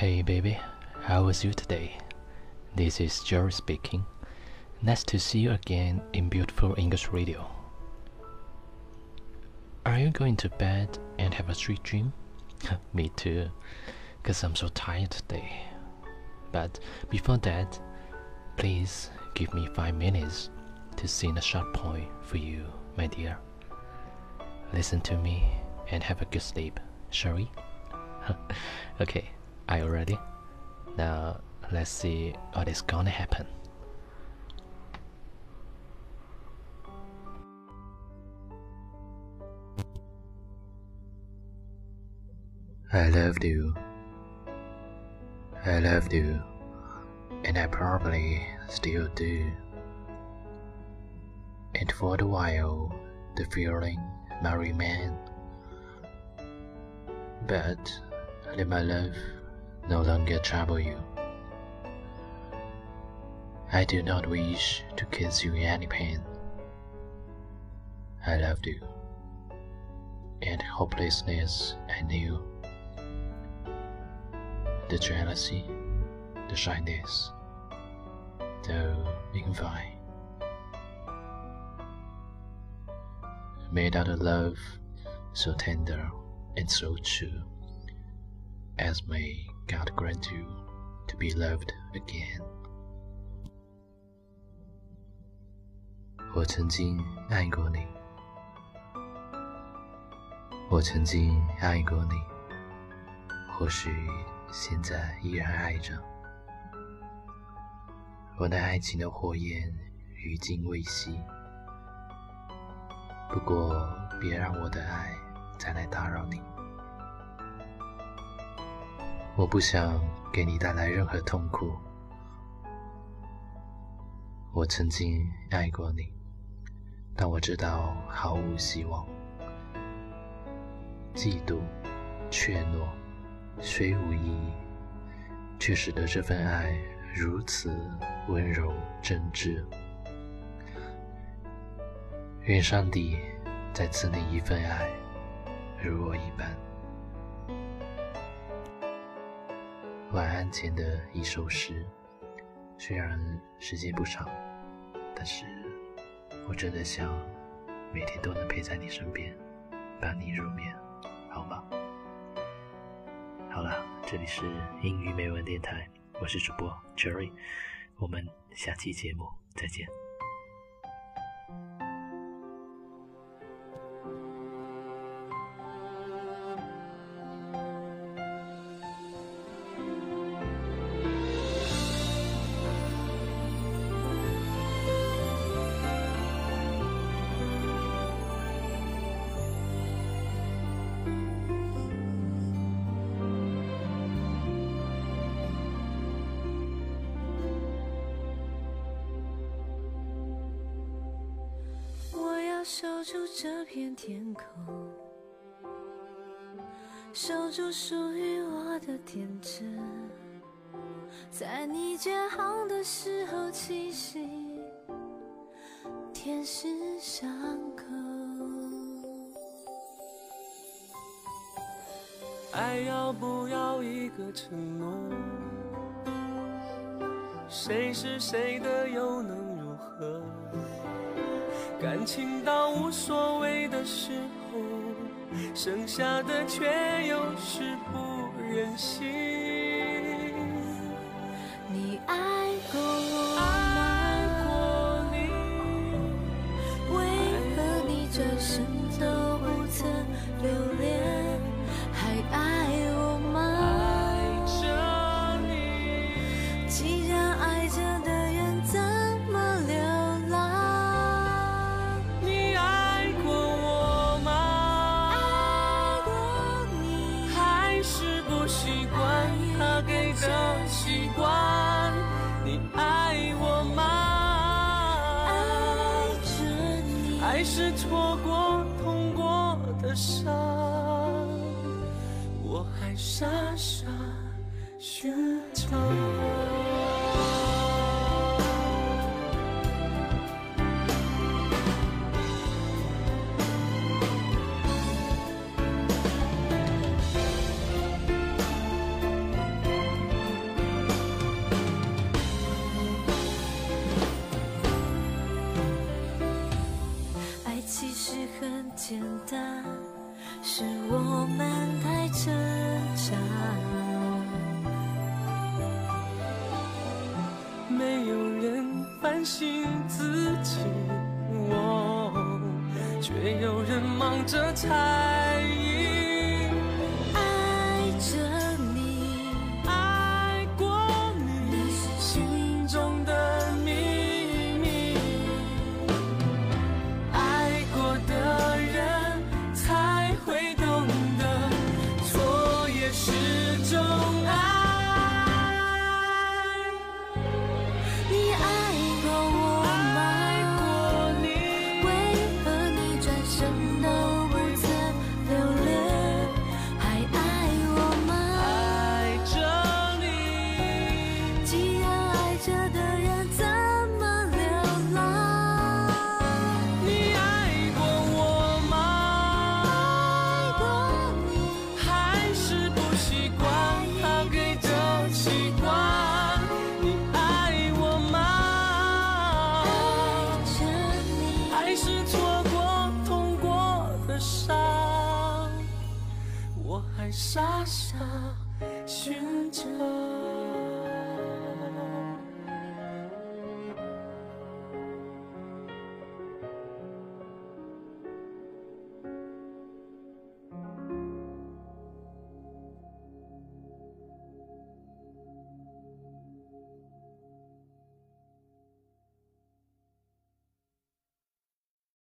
Hey baby, how was you today? This is Jerry speaking. Nice to see you again in beautiful English radio. Are you going to bed and have a sweet dream? Me too, because I'm so tired today. But before that, please give me five minutes to sing a short poem for you, my dear. Listen to me and have a good sleep, shall we? okay, are you ready? Now let's see what is gonna happen. I loved you. I loved you, and I probably still do. And for a while, the feeling might remain. But let my love no longer trouble you. I do not wish to cause you any pain. I loved you, and hopelessness I knew. The jealousy, the shyness, the envy. Made out of love so tender and so true, as may God grant you to be loved again. 我曾经爱过你，我曾经爱过你，或许现在依然爱着。我那爱情的火焰余烬未熄，不过别让我的爱再来打扰你。我不想给你带来任何痛苦。我曾经爱过你。但我知道毫无希望，嫉妒、怯懦，虽无意义，却使得这份爱如此温柔真挚。愿上帝再赐你一份爱，如我一般。晚安前的一首诗，虽然时间不长，但是。我真的想每天都能陪在你身边，伴你入眠，好吗？好了，这里是英语美文电台，我是主播 Jerry，我们下期节目再见。守住这片天空，守住属于我的天真，在你建好的时候栖息，天使伤口。爱要不要一个承诺？谁是谁的又能？感情到无所谓的时候，剩下的却又是不忍心。不习惯他给的习惯？你爱我吗？爱着你，爱是错过、痛过的伤，我还傻傻寻找。其实很简单，是我们太挣扎。没有人反省自己，我却有人忙着猜我还傻傻寻找